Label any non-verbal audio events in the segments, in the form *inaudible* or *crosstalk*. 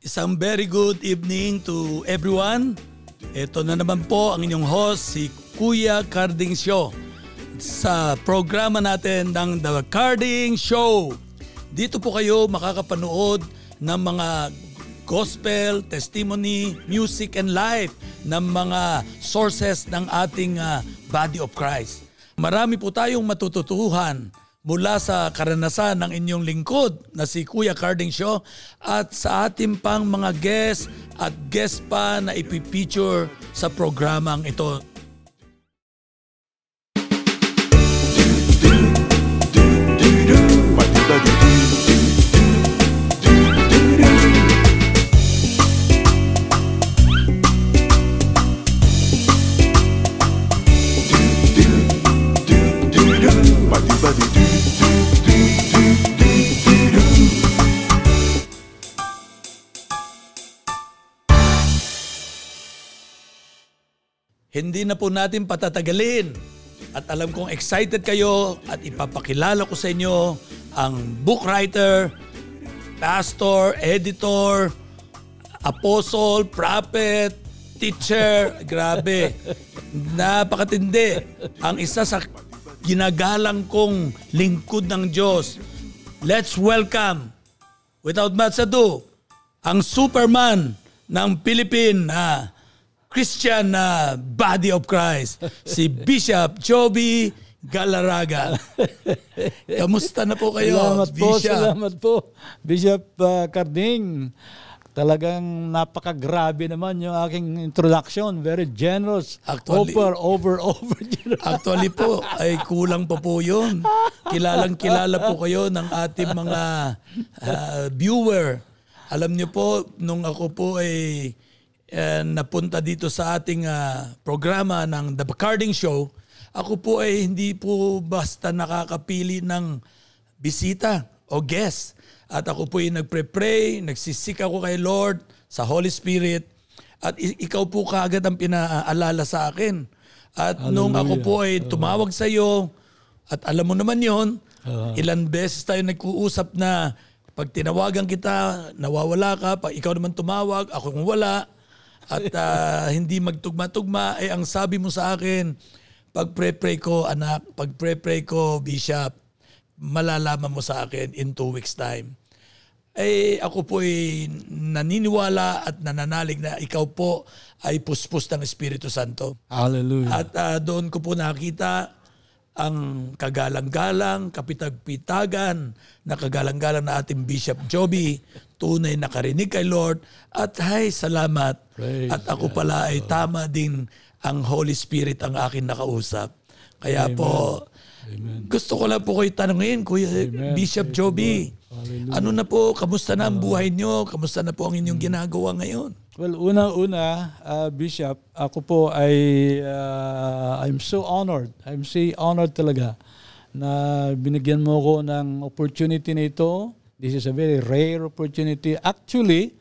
Isang very good evening to everyone. Ito na naman po ang inyong host, si Kuya Carding Show sa programa natin ng The Carding Show. Dito po kayo makakapanood ng mga gospel, testimony, music, and life ng mga sources ng ating uh, body of Christ. Marami po tayong matututuhan mula sa karanasan ng inyong lingkod na si Kuya Carding Show at sa ating pang mga guest at guest pa na ipipicture sa programang ito. Hindi na po natin patatagalin. At alam kong excited kayo at ipapakilala ko sa inyo ang book writer, pastor, editor, apostle, prophet, teacher. Grabe. Napakatindi. Ang isa sa ginagalang kong lingkod ng Diyos. Let's welcome, without much ado, ang Superman ng Philippine uh, Christian uh, Body of Christ, si *laughs* Bishop Joby Galaraga. Kamusta na po kayo, salamat Bishop? Po, salamat po, Bishop uh, Carding. Talagang napakagrabe naman yung aking introduction. Very generous. Actually, over, over, *laughs* over. actually po, ay kulang pa po yun. Kilalang kilala po kayo ng ating mga uh, viewer. Alam niyo po, nung ako po ay and napunta dito sa ating uh, programa ng The Bacarding Show, ako po ay hindi po basta nakakapili ng bisita o guest. At ako po ay nagpre-pray, nagsisik ako kay Lord sa Holy Spirit. At ikaw po kaagad ang pinaalala sa akin. At Hallelujah. nung ako po ay tumawag sa iyo, at alam mo naman yon, uh-huh. ilan beses tayo nag-uusap na pag tinawagan kita, nawawala ka, pag ikaw naman tumawag, ako kung wala, at uh, hindi magtugma-tugma, eh ang sabi mo sa akin, pag pray-pray ko, anak, pag pray-pray ko, bishop, malalaman mo sa akin in two weeks time. Eh ako po ay naniniwala at nananalig na ikaw po ay puspos ng Espiritu Santo. Hallelujah. At uh, doon ko po nakita ang kagalang-galang, kapitag-pitagan na kagalang-galang na ating Bishop Joby tunay na karinig kay Lord at hay salamat Praise at ako pala ay tama din ang Holy Spirit ang akin nakausap. Kaya Amen. po Amen. gusto ko lang po kayo tanungin Kuya Amen. Bishop Praise Joby. Ano na po, kamusta na ang buhay nyo? Kamusta na po ang inyong ginagawa ngayon? Well, una-una, uh, Bishop, ako po ay uh, I'm so honored. I'm so honored talaga na binigyan mo ko ng opportunity na ito This is a very rare opportunity. Actually,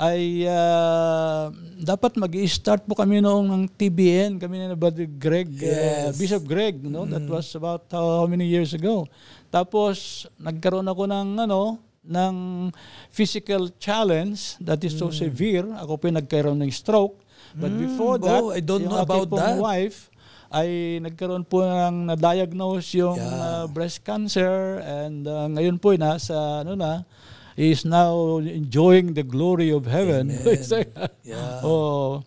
ay uh, dapat mag-start po kami noong ng TBN, kami na Brother Greg, uh, yes. uh, Bishop Greg, no? Mm. That was about how many years ago. Tapos nagkaroon ako ng ano, ng physical challenge that is so mm. severe. Ako po nagkaroon ng stroke. But mm. before that, oh, I don't know about that. wife, ay nagkaroon po ng na-diagnose yung yeah. uh, breast cancer and uh, ngayon po nasa ano na is now enjoying the glory of heaven. *laughs* yeah. oh.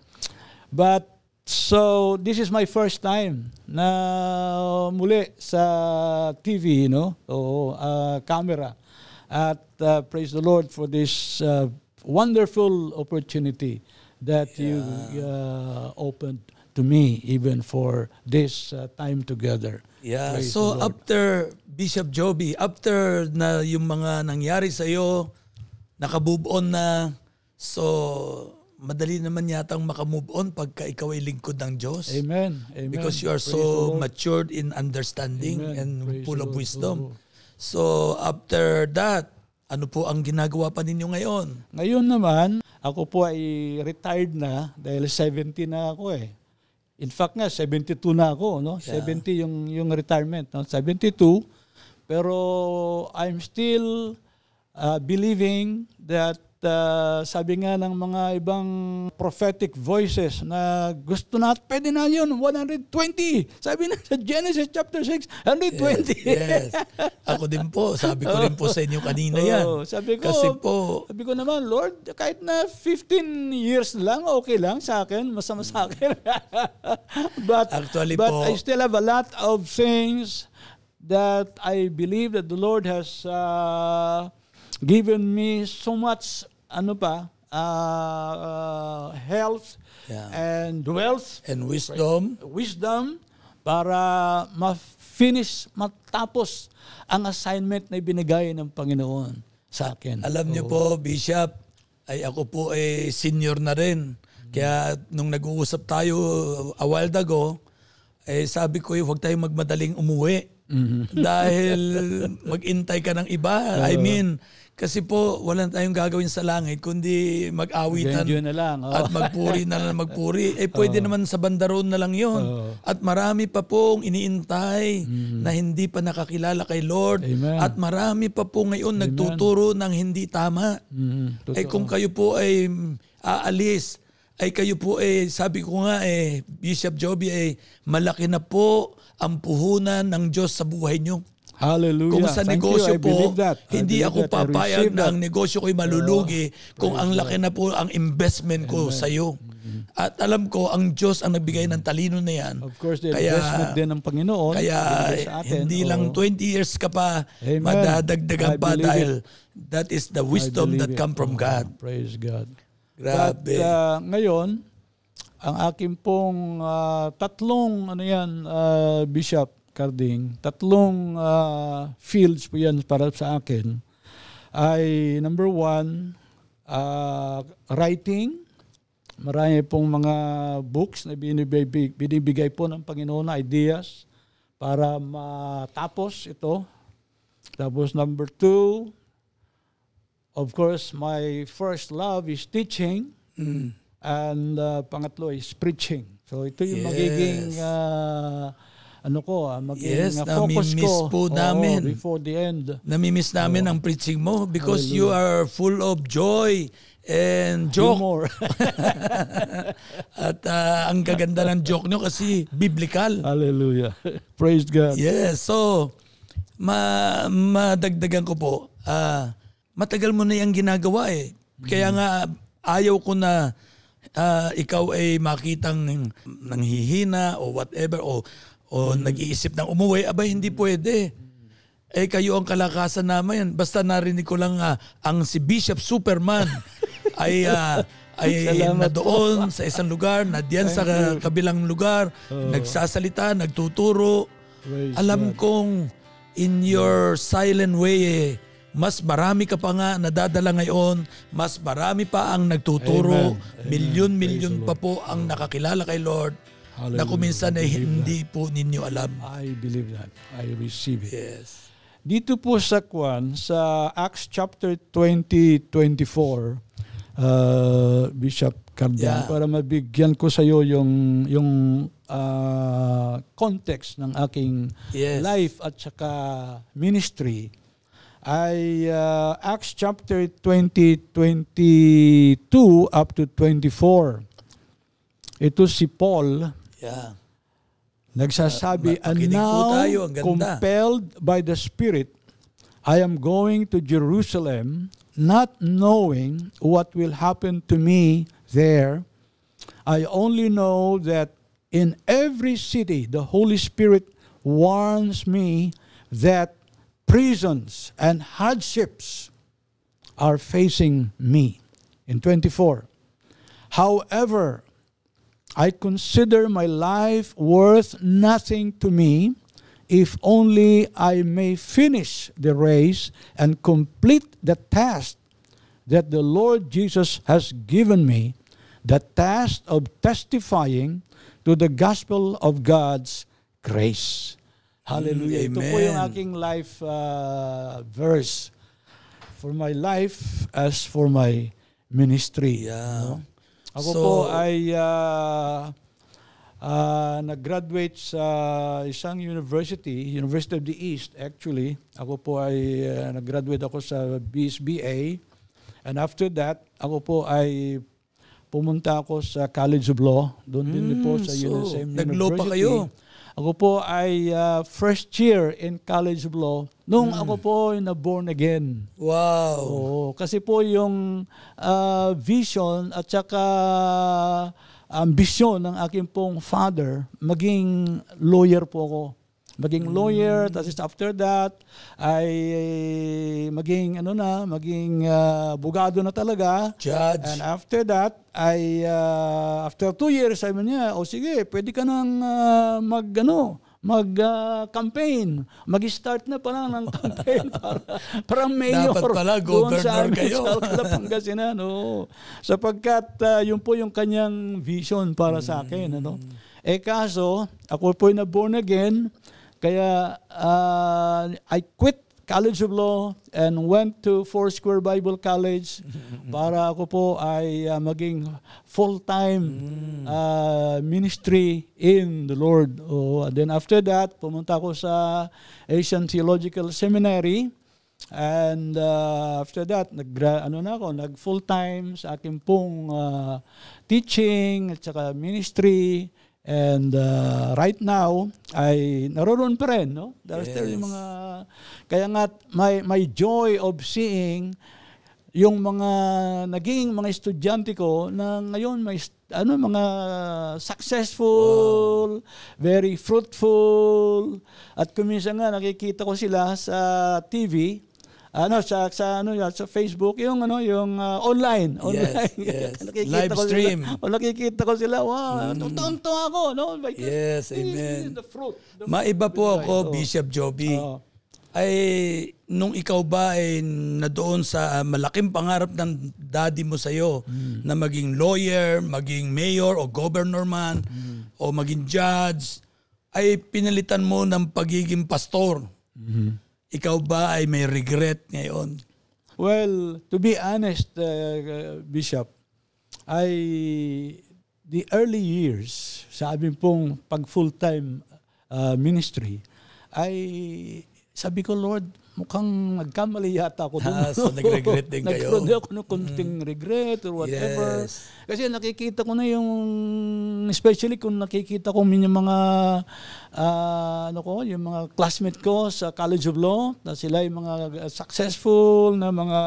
But so this is my first time na muli sa TV, no? O uh, camera. At uh, praise the Lord for this uh, wonderful opportunity that yeah. you uh, opened to me even for this uh, time together. Yeah. Praise so after Bishop Joby, after na yung mga nangyari sa iyo, naka-move on na. So madali naman yatang maka-move on pagka ikaw ay lingkod ng Diyos. Amen. Amen. Because you are Praise so matured in understanding Amen. and Praise full of wisdom. So after that, ano po ang ginagawa pa ninyo ngayon? Ngayon naman, ako po ay retired na dahil 70 na ako eh. In fact nga, 72 na ako, no? Yeah. 70 yung, yung retirement, no? 72. Pero I'm still uh, believing that uh, sabi nga ng mga ibang prophetic voices na gusto na, pwede na yun, 120. Sabi na sa Genesis chapter 6, 120. Yes. Ako din po, sabi ko rin po sa inyo kanina yan. Sabi ko, Kasi po, sabi ko naman, Lord, kahit na 15 years lang, okay lang sa akin, masama sa akin. *laughs* but Actually but po- I still have a lot of things that I believe that the Lord has uh, given me so much ano pa uh, uh, health Yeah. and wealth and wisdom, wisdom para ma-finish, matapos ang assignment na ibinigay ng Panginoon sa akin. Alam niyo po, Bishop, ay ako po ay senior na rin. Kaya nung nag-uusap tayo a while ago, eh sabi ko, eh, huwag tayong magmadaling umuwi. Dahil mag-intay ka ng iba. I mean, kasi po, wala tayong gagawin sa langit, kundi mag-awitan na lang. oh. at magpuri na lang magpuri. Eh pwede naman sa bandaron na lang yon. At marami pa pong iniintay na hindi pa nakakilala kay Lord. Amen. At marami pa po ngayon nagtuturo ng hindi tama. Totoo. Eh kung kayo po ay mm, aalis, ay kayo po eh, sabi ko nga eh, Bishop Joby eh, malaki na po ang puhunan ng Diyos sa buhay nyo. Hallelujah. Kung sa Thank negosyo you. I po, believe that. I hindi ako that. Papayag na ang negosyo ko'y malulugi kung ang laki na po ang investment ko sa iyo. At alam ko, ang Diyos ang nagbigay ng talino na yan. Of course, the Kaya- investment din ng Panginoon. Kaya atin. hindi Oo. lang 20 years ka pa Amen. madadagdagan I pa dahil that is the wisdom that it. come from Oo. God. Praise God. Grabe. But uh, ngayon, ang akin pong uh, tatlong ano yan, uh, Bishop Carding, tatlong uh, fields po yan para sa akin ay number one, uh, writing. Marami pong mga books na binibigay, binibigay po ng Panginoon na ideas para matapos ito. Tapos number two, of course, my first love is teaching. Mm. And uh, pangatlo is preaching. So ito yung Yes. magiging uh, ano ko, ah, magiging Yes, uh, focus nami-miss ko po Oo, namin. before the end. Namimiss namin ang preaching mo because you are full of joy and joke. Humor. *laughs* At ah, ang gaganda ng joke nyo kasi biblical. Hallelujah. *laughs* Praise God. Yes, so ma madagdagan ko po. ah matagal mo na 'yang ginagawa eh. Kaya nga ayaw ko na ah, ikaw ay makitang nanghihina o whatever o o nag-iisip ng umuwi, abay hindi pwede. Eh kayo ang kalakasan namin. Basta narinig ko lang ah, ang si Bishop Superman *laughs* ay ah, ay na Salamat doon sa isang lugar, na diyan sa kabilang lugar, nagsasalita, nagtuturo. Praise Alam kong in your silent way, eh, mas marami ka pa nga nadadala ngayon, mas marami pa ang nagtuturo, milyon-milyon pa po ang nakakilala kay Lord. na Hallelujah. kung minsan ay hindi po ninyo alam. I believe that. I receive it. Yes. Dito po sa Kwan, sa Acts chapter 20, 24, uh, Bishop Cardan, Yeah. para mabigyan ko sa iyo yung, yung uh, context ng aking Yes. life at saka ministry, ay uh, Acts chapter 20, 22 up to 24. Ito si Paul, Yeah. Nagsasabi, Ma- and now, tayo, compelled by the Spirit, I am going to Jerusalem, not knowing what will happen to me there. I only know that in every city, the Holy Spirit warns me that prisons and hardships are facing me. In 24. However, I consider my life worth nothing to me if only I may finish the race and complete the task that the Lord Jesus has given me, the task of testifying to the gospel of God's grace. Hallelujah. Ito po yung amen. aking life uh, verse for my life as for my ministry. Yeah. Ako So- po ay ah, ah, nag-graduate sa isang university, University of the East actually. Ako po ay ah, nag-graduate ako sa BSBA And after that, ako po ay pumunta ako sa College of Law. Doon din po sa Mm, so, UNSM nag-law pa University. kayo? Ako po ay uh, first year in College of Law nung Mm. ako po ay na born again. Wow. Oo, kasi po yung ah, vision at saka ambisyon ng aking pong father, maging lawyer po ako. Maging lawyer, tapos after that, ay maging ano na, maging ah, abogado na talaga. Judge. And after that, ay ah, after two years, sabi niya, o sige, pwede ka nang ah, mag, ano, mag-campaign. Mag-start na pala ng *laughs* campaign para, para mayor. Dapat pala, governor sa amin, kayo. Sa Pangasinan. Oo. Sapagkat ah, yun po yung kanyang vision para sa akin. Ano? Eh kaso, ako po na born again, kaya ah, I quit College of Law and went to Four Square Bible College *laughs* para ako po ay ah, maging full-time ah, ministry in the Lord. Oh, and then after that, pumunta ako sa Asian Theological Seminary. And uh, after that, nag ano na ako, nag full-time sa akin pong ah, teaching at saka ministry. And uh, right now, ay naroon pa rin, no? There's still yung mga, kaya nga, my, my joy of seeing yung mga naging mga estudyante ko na ngayon may ano mga successful, very fruitful. At kuminsan nga nakikita ko sila sa TV ano sa sa ano yan, sa Facebook yung ano yung uh, online online yes. *laughs* Nakikita Live ko stream. sila, o nakikita ko sila wow mm. ako no like, Yes, amen. the fruit the Maiba fruit po ako. Oh. Bishop Joby. Oo. Ay, nung ikaw ba ay na doon sa ah, malaking pangarap ng daddy mo sa'yo Hmm. na maging lawyer, maging mayor o governor man Hmm. o maging judge, ay pinalitan mo ng pagiging pastor. Hmm. Ikaw ba ay may regret ngayon? Well, to be honest, uh, Bishop, I the early years sa aming pong pag full-time uh, ministry ay sabi ko, Lord, mukhang nagkamali yata ako doon. Ah, so nag-regret din *laughs* kayo. Nagkaroon ako ng konting regret or whatever. Yes. Kasi nakikita ko na yung, especially kung nakikita ko yung mga, ah, ano ko, yung mga classmate ko sa College of Law, na sila yung mga successful na mga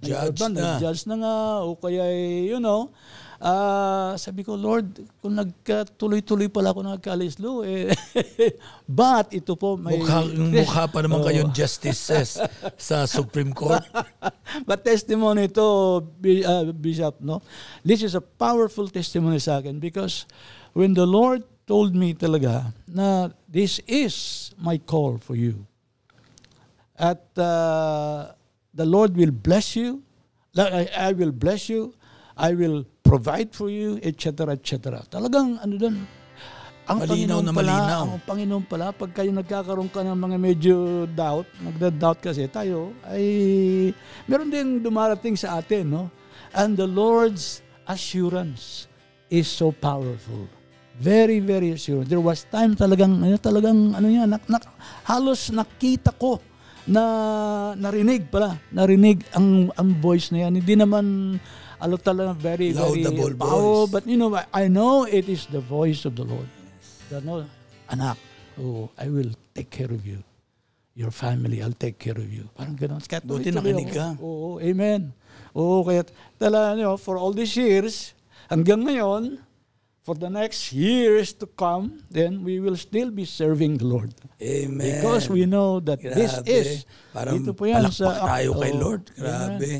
Judge nag- na. nag-judge na nga, o kaya, you know, ah, sabi ko, Lord, kung nagkatuloy-tuloy pala ako ng college law, eh, *laughs* but ito po may... Mukha, mukha pa naman *laughs* Oo. kayong justices sa Supreme Court. *laughs* But testimony to Bi- uh, Bishop, no? This is a powerful testimony sa akin because when the Lord told me talaga na this is my call for you. At uh, the Lord will bless you. I, I will bless you. I will provide for you, etc., etc. Talagang ano doon, ang Malinaw Panginoon na pala, malinaw. ang Panginoon pala, pag kayo nagkakaroon ka ng mga medyo doubt, nagda-doubt kasi tayo, ay meron din dumarating sa atin, no? And the Lord's assurance is so powerful. Very, very assurance. There was time talagang, ano, talagang, ano yan, nak, nak, halos nakita ko na narinig pala, narinig ang, ang voice na yan. Hindi naman, alo talaga very, very Laudable power, voice. but you know, I, I know it is the voice of the Lord. Ano, anak, oh, I will take care of you. Your family, I'll take care of you. Parang gano'n. Kaya Buti nakinig ka. Oo, amen. Oo, kaya tala, you know, for all these years, hanggang ngayon, for the next years to come, then we will still be serving the Lord. Amen. Because we know that this Grabe. is, Parang dito po yan palakpak sa, tayo kay Lord. Grabe.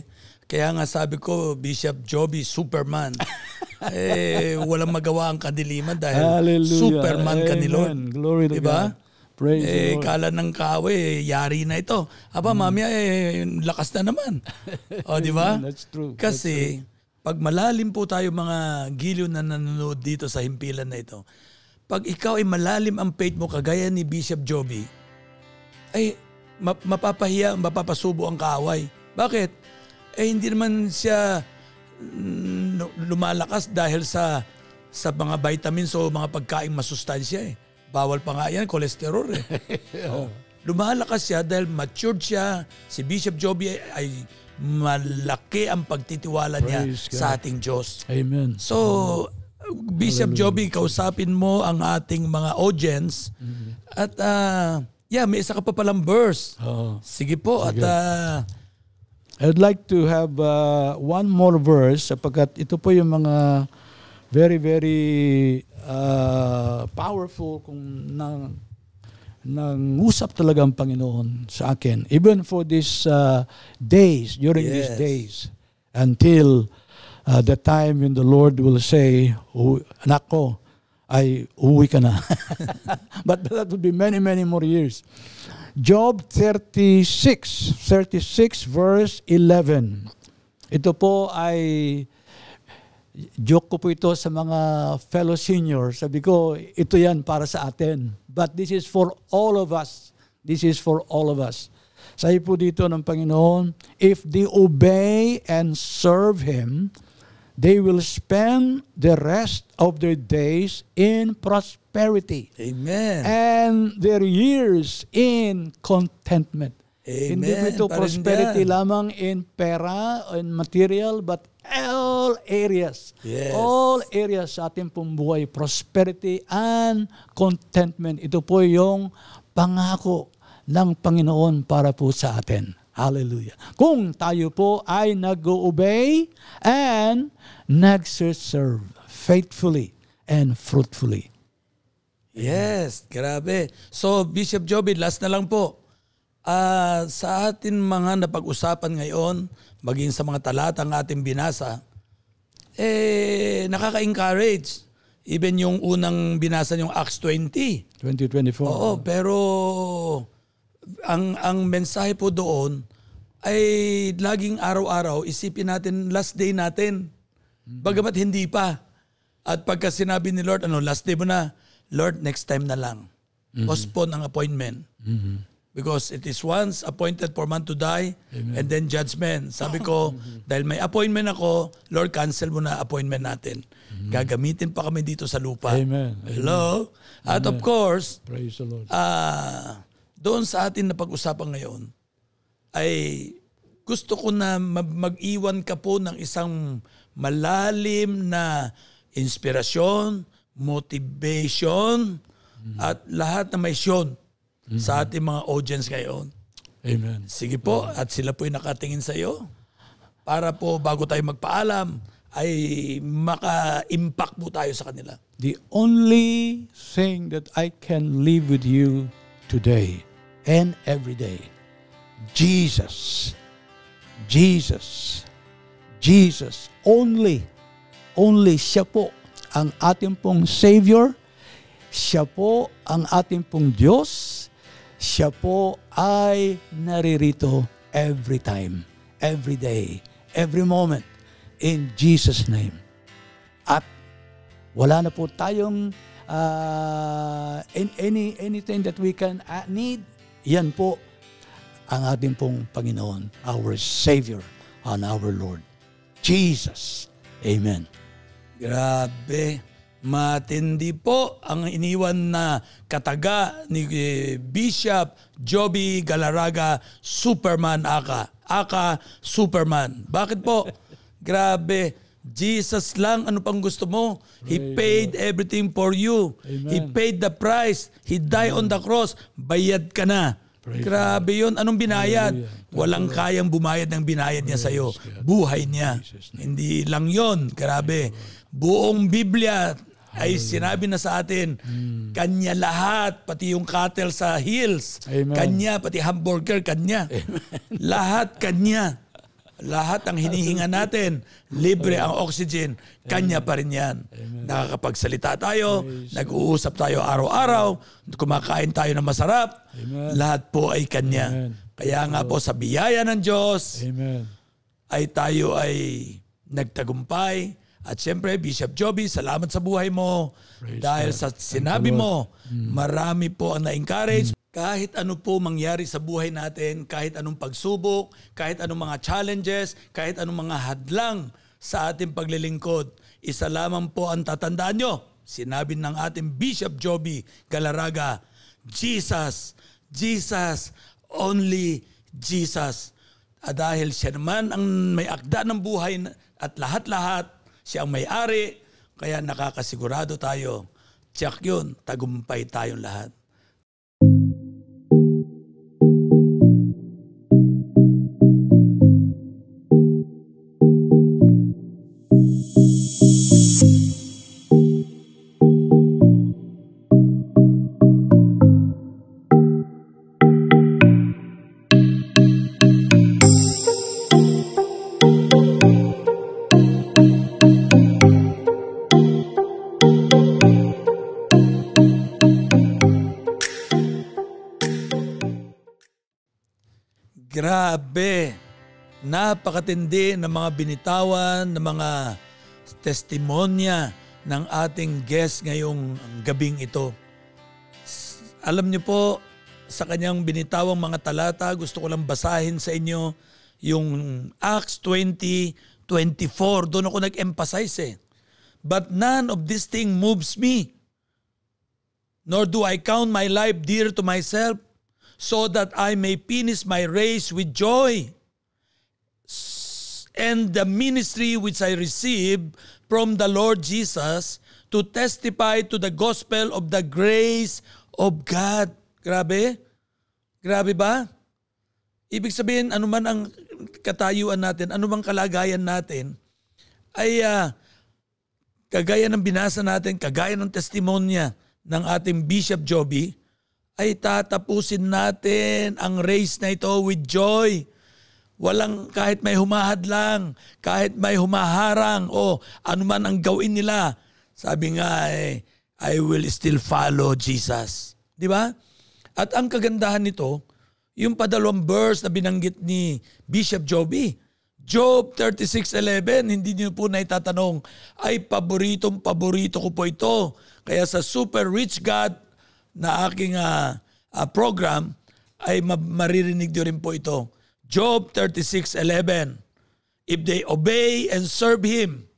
Kaya nga sabi ko, Bishop Joby, Superman. *laughs* eh, walang magawa ang kadiliman dahil Hallelujah. Superman ka ni Amen. Lord. Glory to diba? God. Praise the eh, Lord. kala ng kawe, eh, yari na ito. Aba, mamaya, eh, lakas na naman. o, *laughs* di ba? Amen. That's true. Kasi, pag malalim po tayo mga giliw na nanonood dito sa himpilan na ito, pag ikaw ay malalim ang faith mo, kagaya ni Bishop Joby, ay ma- mapapahiya, mapapasubo ang kaaway. Bakit? Eh hindi naman siya mm, lumalakas dahil sa sa mga vitamins o mga pagkain masustansya eh. Bawal pa nga yan, cholesterol eh. *laughs* oh. Lumalakas siya dahil matured siya. Si Bishop Joby ay, malaki ang pagtitiwala niya Praise God. sa ating Diyos. Amen. So, Bishop Joby, kausapin mo ang ating mga audience. At ah, yeah, may isa ka pa palang verse. Oo. Sige po. At ah, I'd like to have uh, one more verse sapagkat ito po yung mga very, very uh, powerful kung nang nang usap talaga ang Panginoon sa akin. Even for these uh, days, during these Yes. days, until uh, the time when the Lord will say, "U- anak ko, ay uwi ka na. *laughs* But that would be many, many more years. Job 36, 36 verse 11. Ito po ay joke ko po ito sa mga fellow seniors. Sabi ko, ito yan para sa atin. But this is for all of us. This is for all of us. Sabi po dito ng Panginoon, if they obey and serve Him, they will spend the rest of their days in prosperity Amen. and their years in contentment. Amen. Hindi ito prosperity yan. lamang in pera, in material, but all areas. Yes. All areas sa ating pong buhay, prosperity and contentment. Ito po yung pangako ng Panginoon para po sa atin. Hallelujah. Kung tayo po ay nag-obey and nag-serve faithfully and fruitfully. Yes, grabe. So, Bishop Joby, last na lang po. Ah, sa atin mga napag-usapan ngayon, maging sa mga talatang ating binasa, eh, nakaka-encourage. Even yung unang binasa yung Acts 20. 2024. Oo, pero ang ang mensahe po doon ay laging araw-araw isipin natin last day natin. Bagamat hindi pa. At pagka sinabi ni Lord, ano, last day mo na, Lord, next time na lang. Postpone ang appointment. Because it is once appointed for man to die and then judgment. Sabi ko, *laughs* dahil may appointment ako, Lord, cancel mo na appointment natin. Gagamitin pa kami dito sa lupa. Amen. Hello? At of course, Praise the Lord. ah doon sa atin na pag-usapan ngayon, ay gusto ko na ma- mag-iwan ka po ng isang malalim na inspirasyon, motivation, at lahat na may syon sa ating mga audience ngayon. Amen. Sige po, at sila po'y nakatingin sa iyo para po bago tayo magpaalam ay maka-impact po tayo sa kanila. The only thing that I can live with you today and every day, Jesus, Jesus, Jesus, only, only siya po ang ating pong Savior, siya po ang ating pong Diyos, siya po ay naririto every time, every day, every moment, in Jesus' name. At wala na po tayong uh, in- any anything that we can uh, need. Yan po ang ating pong Panginoon, our Savior and our Lord. Jesus. Amen. Grabe. Matindi po ang iniwan na kataga ni eh, Bishop Joby Galaraga, Superman Aka. Aka, Superman. Bakit po? *laughs* Grabe. Jesus lang, ano pang gusto mo? He paid everything for you. He Amen. paid the price. He died on the cross. Bayad ka na. Praise Grabe yun. Anong binayad? Hallelujah. Walang kayang bumayad ng binayad niya sa'yo. Buhay niya. Jesus' Hindi lang yon. Grabe. Buong Biblia ay sinabi na sa atin, kanya lahat, pati yung cattle sa hills, Amen. kanya, pati hamburger, kanya. Lahat kanya. Lahat ang hinihinga natin, libre ang oxygen, kanya pa rin yan. Nakakapagsalita tayo, nag-uusap tayo araw-araw, kumakain tayo ng masarap, Amen. lahat po ay kanya. Amen. Kaya nga po sa biyaya ng Diyos, Amen. ay tayo ay nagtagumpay. At siyempre, Bishop Joby, salamat sa buhay mo. Praise dahil God. sa sinabi mo, marami po ang na-encourage. Mm. Kahit ano po mangyari sa buhay natin, kahit anong pagsubok, kahit anong mga challenges, kahit anong mga hadlang sa ating paglilingkod, isa lamang po ang tatandaan nyo. Sinabi ng ating Bishop Joby Galaraga, Jesus, Jesus, only Jesus. Ah, dahil siya naman ang may akda ng buhay at lahat-lahat, siya ang may-ari, kaya nakakasigurado tayo, tiyak yun, tagumpay tayong lahat. Napakatindi ng mga binitawan, ng mga testimonya ng ating guest ngayong gabing ito. Alam niyo po, sa kanyang binitawang mga talata, gusto ko lang basahin sa inyo yung Acts 20, 24. Doon ako nag-emphasize eh. But none of this thing moves me, nor do I count my life dear to myself, so that I may finish my race with joy and the ministry which I received from the Lord Jesus to testify to the gospel of the grace of God. Grabe? Grabe ba? Ibig sabihin, anuman ang katayuan natin, anumang kalagayan natin, ay uh, kagaya ng binasa natin, kagaya ng testimonya ng ating Bishop Joby, ay tatapusin natin ang race na ito with joy. Walang kahit may humahad lang, kahit may humaharang o anuman ang gawin nila. Sabi nga eh, I will still follow Jesus. Di ba? At ang kagandahan nito, yung padalawang verse na binanggit ni Bishop Joby, Job 36.11, hindi niyo po na itatanong, ay paboritong paborito ko po ito. Kaya sa Super Rich God na aking uh, uh, program ay maririnig niyo rin po ito. Job 36:11 If they obey and serve him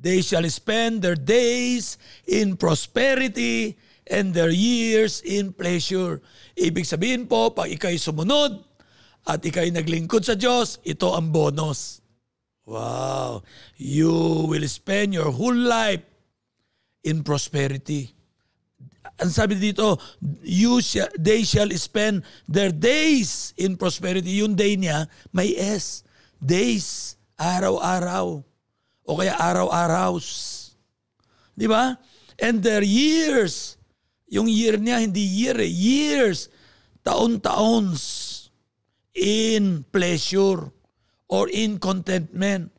they shall spend their days in prosperity and their years in pleasure. Ibig sabihin po, pag ikay sumunod at ikay naglingkod sa Diyos, ito ang bonus. Wow! You will spend your whole life in prosperity ang sabi dito, you shall, they shall spend their days in prosperity. Yung day niya, may S. Days. Araw-araw. O kaya araw-araw. Di ba? And their years. Yung year niya, hindi year eh. Years. Taon-taons. In pleasure. Or in contentment.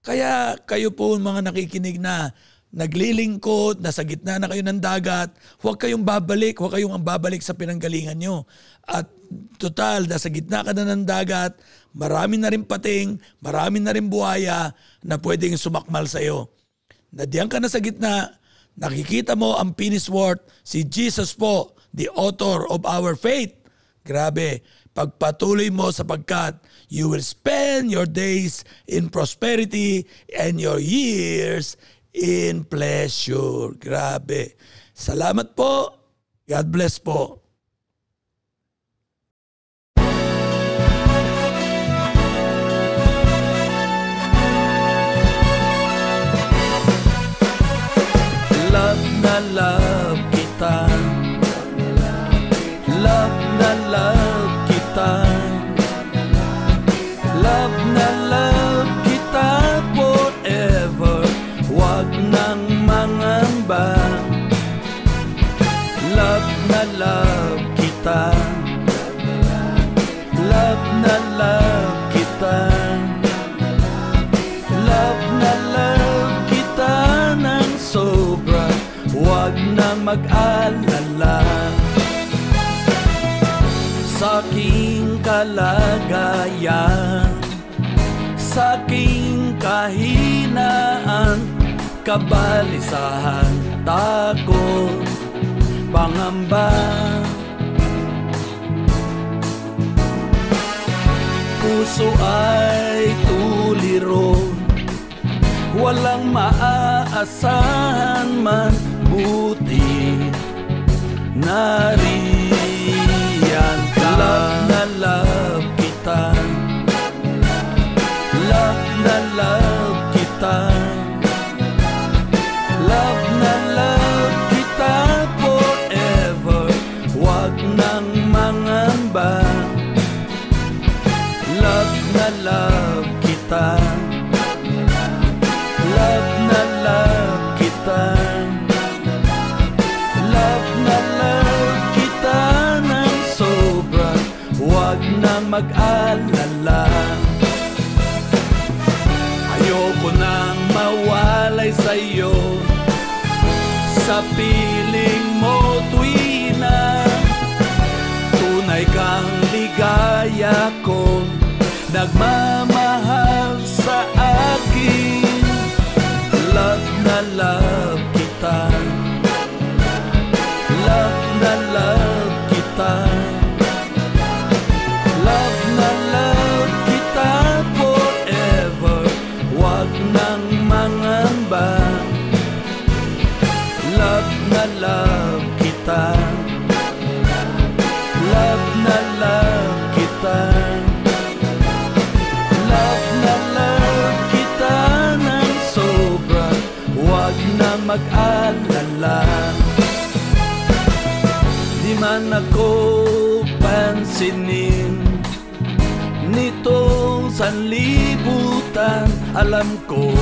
Kaya kayo po mga nakikinig na naglilingkod, nasa gitna na kayo ng dagat, huwag kayong babalik, huwag kayong ang babalik sa pinanggalingan nyo. At total, nasa gitna ka na ng dagat, marami na rin pating, marami na rin buhaya na pwedeng sumakmal sa iyo. Nadiyan ka na sa gitna, nakikita mo ang finished work, si Jesus po, the author of our faith. Grabe, pagpatuloy mo sapagkat you will spend your days in prosperity and your years in pleasure. Grabe. Salamat po. God bless po. Love na love kita. Love na love kalagayan Sa aking kahinaan kabalisahan, takot, pangamba. Puso ay tuliro, walang maaasahan man buti. Nariyan Nagmamahal sa pansinin Nitong sanlibutan Alam ko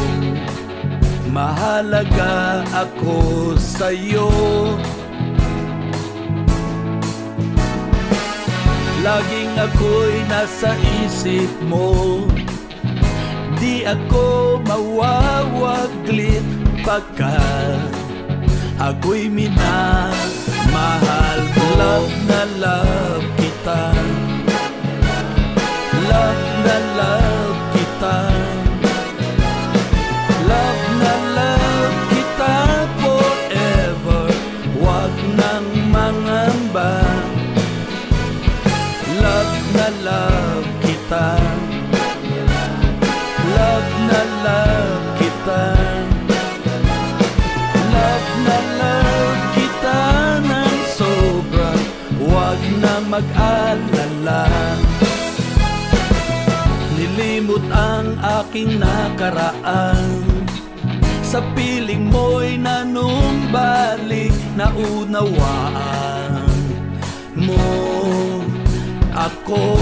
Mahalaga ako sa'yo. Laging ako'y nasa isip mo. Di ako mawawaglit pagkat Ako'y minamahal Love na love kita Love na love mag-alala Nilimot ang aking nakaraan. Sa piling mo'y nanumbalik Naunawaan mo ako.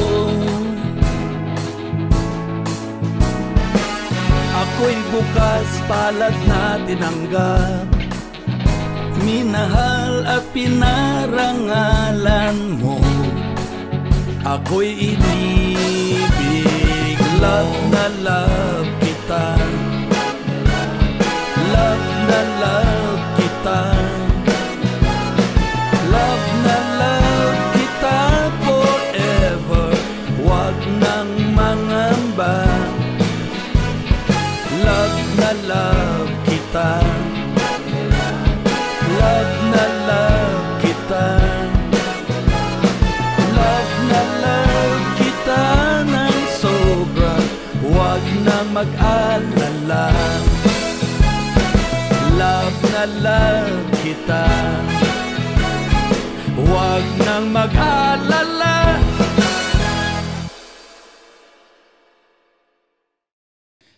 Ako'y bukas palad na tinanggap. Minahal at pinarangalan mo Ako'y inibig Love na love kita. Love na love kita. Love na love kita forever. Huwag nang mangamba. Love na love kita Huwag na mag-alala Love na love kita Huwag nang mag-alala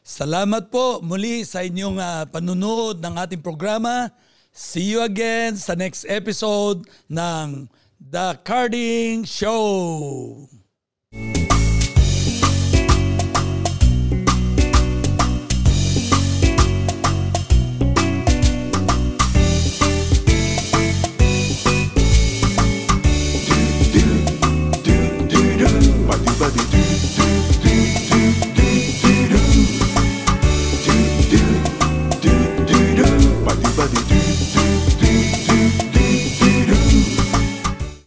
Salamat po muli sa inyong uh, panunood ng ating programa. See you again sa next episode ng The Carding Show. everybody. do